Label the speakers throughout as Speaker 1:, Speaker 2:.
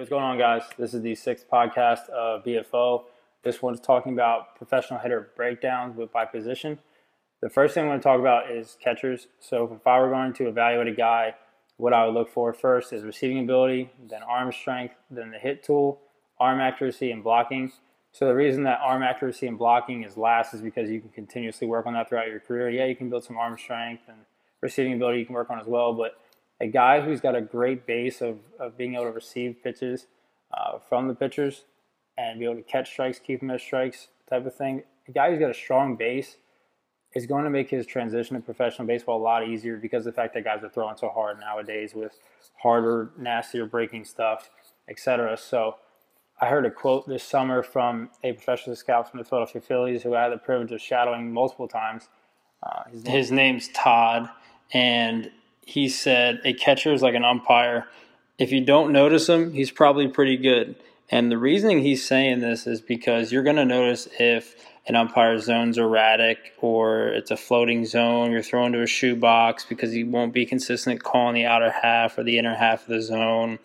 Speaker 1: what's going on, guys? This is the sixth podcast of BFO. This one's talking about professional hitter breakdowns with by position. The first thing I'm going to talk about is catchers. So, if I were going to evaluate a guy, what I would look for first is receiving ability, then arm strength, then the hit tool, arm accuracy, and blocking. So, the reason that arm accuracy and blocking is last is because you can continuously work on that throughout your career. Yeah, you can build some arm strength and receiving ability you can work on as well, but a guy who's got a great base of, of being able to receive pitches uh, from the pitchers and be able to catch strikes, keep them as strikes type of thing. A guy who's got a strong base is going to make his transition to professional baseball a lot easier because the fact that guys are throwing so hard nowadays with harder, nastier breaking stuff, etc. So I heard a quote this summer from a professional scout from the Philadelphia Phillies who I had the privilege of shadowing multiple times.
Speaker 2: Uh, his, name, his name's Todd, and he said a catcher is like an umpire. If you don't notice him, he's probably pretty good. And the reasoning he's saying this is because you're going to notice if an umpire's zone's erratic or it's a floating zone, you're thrown to a shoebox because he won't be consistent calling the outer half or the inner half of the zone.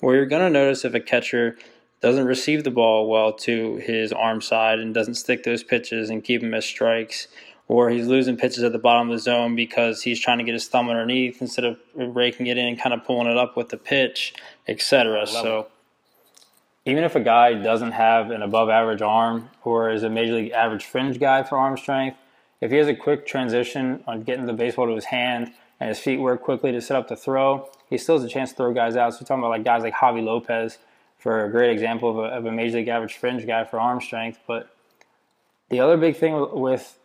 Speaker 2: Or you're going to notice if a catcher doesn't receive the ball well to his arm side and doesn't stick those pitches and keep them as strikes or he's losing pitches at the bottom of the zone because he's trying to get his thumb underneath instead of raking it in and kind of pulling it up with the pitch, etc. So
Speaker 1: even if a guy doesn't have an above average arm or is a major league average fringe guy for arm strength, if he has a quick transition on getting the baseball to his hand and his feet work quickly to set up the throw, he still has a chance to throw guys out. So we're talking about like guys like Javy Lopez for a great example of a, of a major league average fringe guy for arm strength. But the other big thing with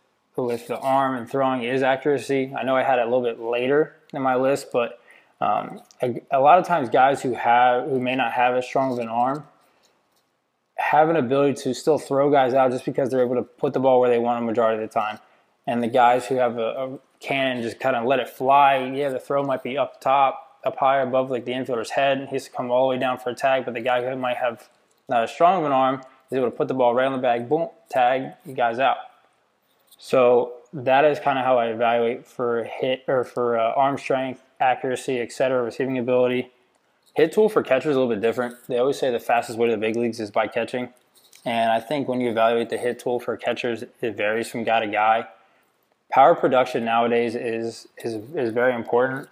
Speaker 1: with the arm and throwing is accuracy. I know I had it a little bit later in my list, but um, a, a, lot of times guys who have who may not have as strong of an arm have an ability to still throw guys out just because they're able to put the ball where they want a majority of the time. And the guys who have a, a cannon just kind of let it fly. Yeah, the throw might be up top, up high above like the infielder's head. He has to come all the way down for a tag, but the guy who might have not as strong of an arm is able to put the ball right on the bag, boom, tag, you guys out. So that is kind of how I evaluate for hit or for uh, arm strength, accuracy, etc., receiving ability. Hit tool for catchers is a little bit different. They always say the fastest way to the big leagues is by catching. And I think when you evaluate the hit tool for catchers, it varies from guy to guy. Power production nowadays is, is, is very important,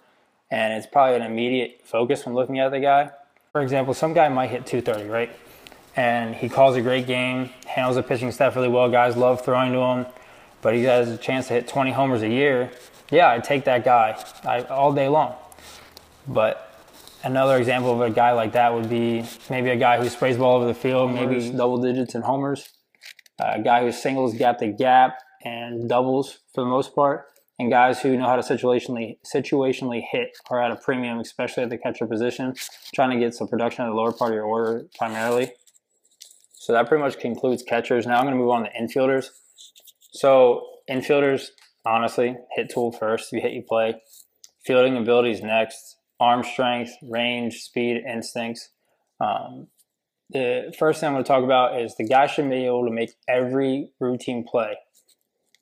Speaker 1: and it's probably an immediate focus when looking at the guy. For example, some guy might hit 230, right? And he calls a great game, handles the pitching staff really well. Guys love throwing to him but he has a chance to hit 20 homers a year, yeah, I'd take that guy I, all day long. But another example of a guy like that would be maybe a guy who sprays ball over the field, maybe double digits in homers, a guy who singles gap to gap and doubles for the most part, and guys who know how to situationally situationally hit are at a premium, especially at the catcher position, trying to get some production at the lower part of your order primarily. So that pretty much concludes catchers. Now I'm going to move on to infielders. So infielders, honestly, hit tool first. You hit, you play. Fielding abilities next. Arm strength, range, speed, instincts. Um, the first thing I'm going to talk about is the guy should be able to make every routine play.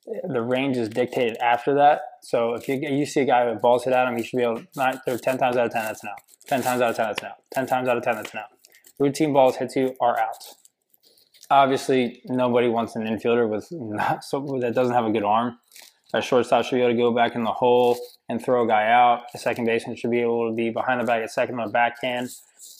Speaker 1: The range is dictated after that. So if you, you see a guy with balls hit at him, he should be able not there 10 times out of 10 that's an out. 10 times out of 10 that's an out. 10 times out of 10 that's an out. Routine balls hit you are outs obviously nobody wants an infielder with not so that doesn't have a good arm. A shortstop should be able to go back in the hole and throw a guy out. A second baseman should be able to be behind the bag at second on a backhand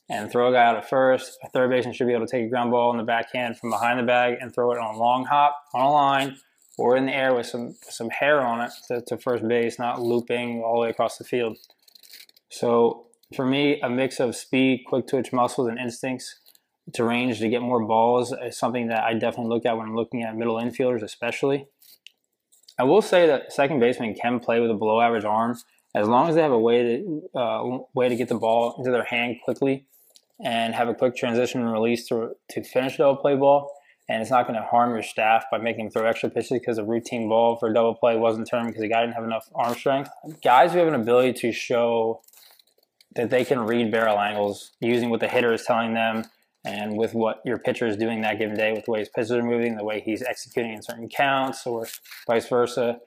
Speaker 1: and throw a guy out at first. A third baseman should be able to take a ground ball in the backhand from behind the bag and throw it on a long hop on a line or in the air with some some hair on it to, to first base, not looping all the way across the field. So for me, a mix of speed, quick twitch muscles, and instincts to range to get more balls is something that I definitely look at when I'm looking at middle infielders, especially. I will say that second baseman can play with a below average arm as long as they have a way to uh, way to get the ball into their hand quickly and have a quick transition and release to to finish double play ball. And it's not going to harm your staff by making them throw extra pitches because a routine ball for a double play wasn't turned because the guy didn't have enough arm strength. Guys who have an ability to show that they can read barrel angles using what the hitter is telling them and with what your pitcher is doing that given day, with the way his pitches are moving, the way he's executing in certain counts, or vice versa,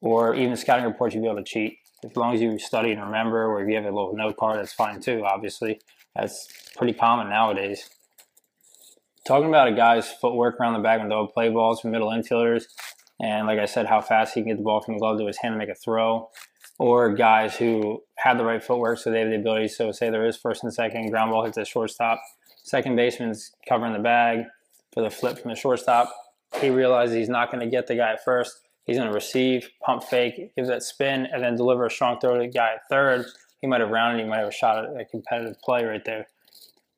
Speaker 1: or even scouting reports, you'll be able to cheat. As long as you study and remember, or if you have a little note card, that's fine too, obviously. That's pretty common nowadays. Talking about a guy's footwork around the bag when they'll play balls from middle infielders, and like I said, how fast he can get the ball from the glove to his hand to make a throw, or guys who have the right footwork, so they have the ability. So, say there is first and second, ground ball hits the shortstop, second baseman's covering the bag for the flip from the shortstop. He realizes he's not going to get the guy at first. He's going to receive, pump fake, gives that spin, and then deliver a strong throw to the guy at third. He might have rounded, he might have shot at a competitive play right there.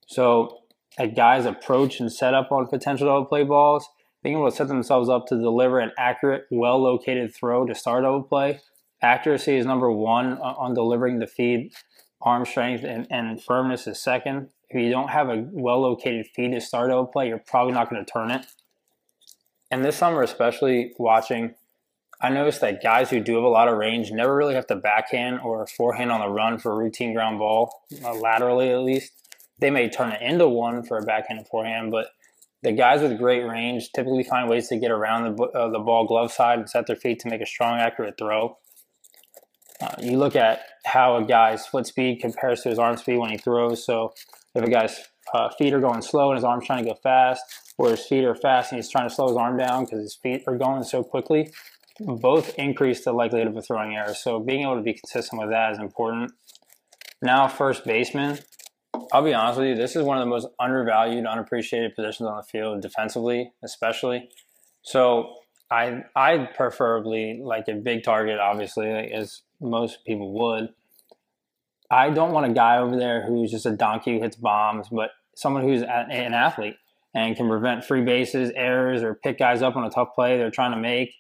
Speaker 1: So, a guy's approach and setup on potential double play balls, being able to set themselves up to deliver an accurate, well located throw to start double play. Accuracy is number one on delivering the feed. Arm strength and, and firmness is second. If you don't have a well located feed to start double play, you're probably not going to turn it. And this summer, especially watching I noticed that guys who do have a lot of range never really have to backhand or forehand on the run for a routine ground ball, uh, laterally at least. They may turn it into one for a backhand and forehand, but the guys with great range typically find ways to get around the, uh, the ball glove side and set their feet to make a strong, accurate throw. Uh, you look at how a guy's foot speed compares to his arm speed when he throws. So if a guy's uh, feet are going slow and his arm's trying to go fast, or his feet are fast and he's trying to slow his arm down because his feet are going so quickly, both increase the likelihood of a throwing error. So being able to be consistent with that is important. Now, first baseman. I'll be honest with you, this is one of the most undervalued, unappreciated positions on the field, defensively, especially. So I I preferably like a big target, obviously, as most people would. I don't want a guy over there who's just a donkey who hits bombs, but someone who's an athlete and can prevent free bases, errors, or pick guys up on a tough play they're trying to make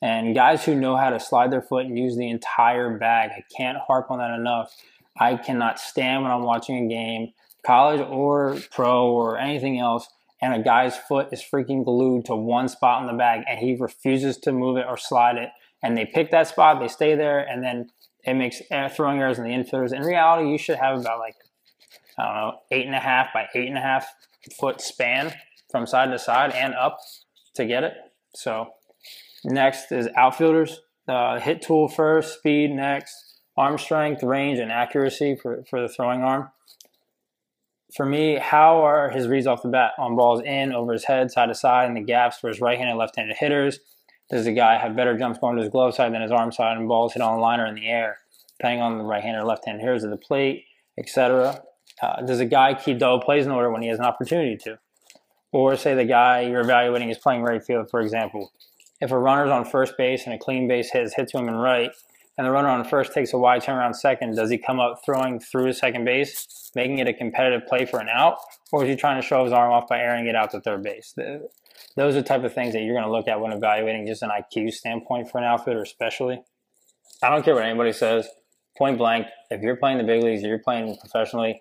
Speaker 1: and guys who know how to slide their foot and use the entire bag, I can't harp on that enough. I cannot stand when I'm watching a game, college or pro or anything else, and a guy's foot is freaking glued to one spot in the bag and he refuses to move it or slide it. And they pick that spot, they stay there, and then it makes throwing errors in the infielders. In reality, you should have about like, I don't know, eight and a half by eight and a half foot span from side to side and up to get it. So Next is outfielders. Uh, hit tool first, speed next, arm strength, range, and accuracy for, for the throwing arm. For me, how are his reads off the bat on balls in, over his head, side to side, and the gaps for his right handed, left handed hitters? Does the guy have better jumps going to his glove side than his arm side and balls hit on the line or in the air, depending on the right handed or left handed hitters of the plate, etc.? Uh, does a guy keep double plays in order when he has an opportunity to? Or say the guy you're evaluating is playing right field, for example if a runner's on first base and a clean base hit is hit to him and right, and the runner on first takes a wide turn around second, does he come up throwing through to second base, making it a competitive play for an out, or is he trying to show his arm off by airing it out to third base? The, those are the type of things that you're going to look at when evaluating just an IQ standpoint for an outfielder, especially. I don't care what anybody says. Point blank, if you're playing the big leagues, you're playing professionally,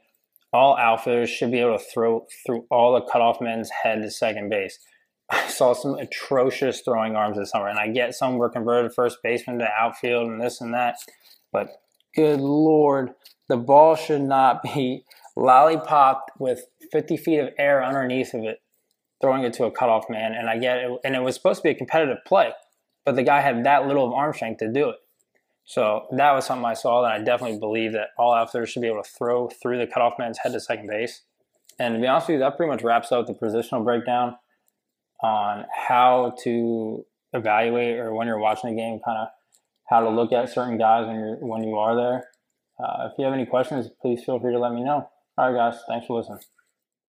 Speaker 1: all outfielders should be able to throw through all the cutoff men's head to second base. I saw some atrocious throwing arms this summer, and I get some were converted first baseman to outfield and this and that, but good lord, the ball should not be lollipopped with 50 feet of air underneath of it, throwing it to a cutoff man. And I get it, and it was supposed to be a competitive play, but the guy had that little of arm strength to do it. So that was something I saw that I definitely believe that all outfielders should be able to throw through the cutoff man's head to second base. And to be honest with you, that pretty much wraps up the positional breakdown on how to evaluate or when you're watching a game, kind of how to look at certain guys when you're when you are there. Uh, if you have any questions, please feel free to let me know. All right, guys, thanks for listening.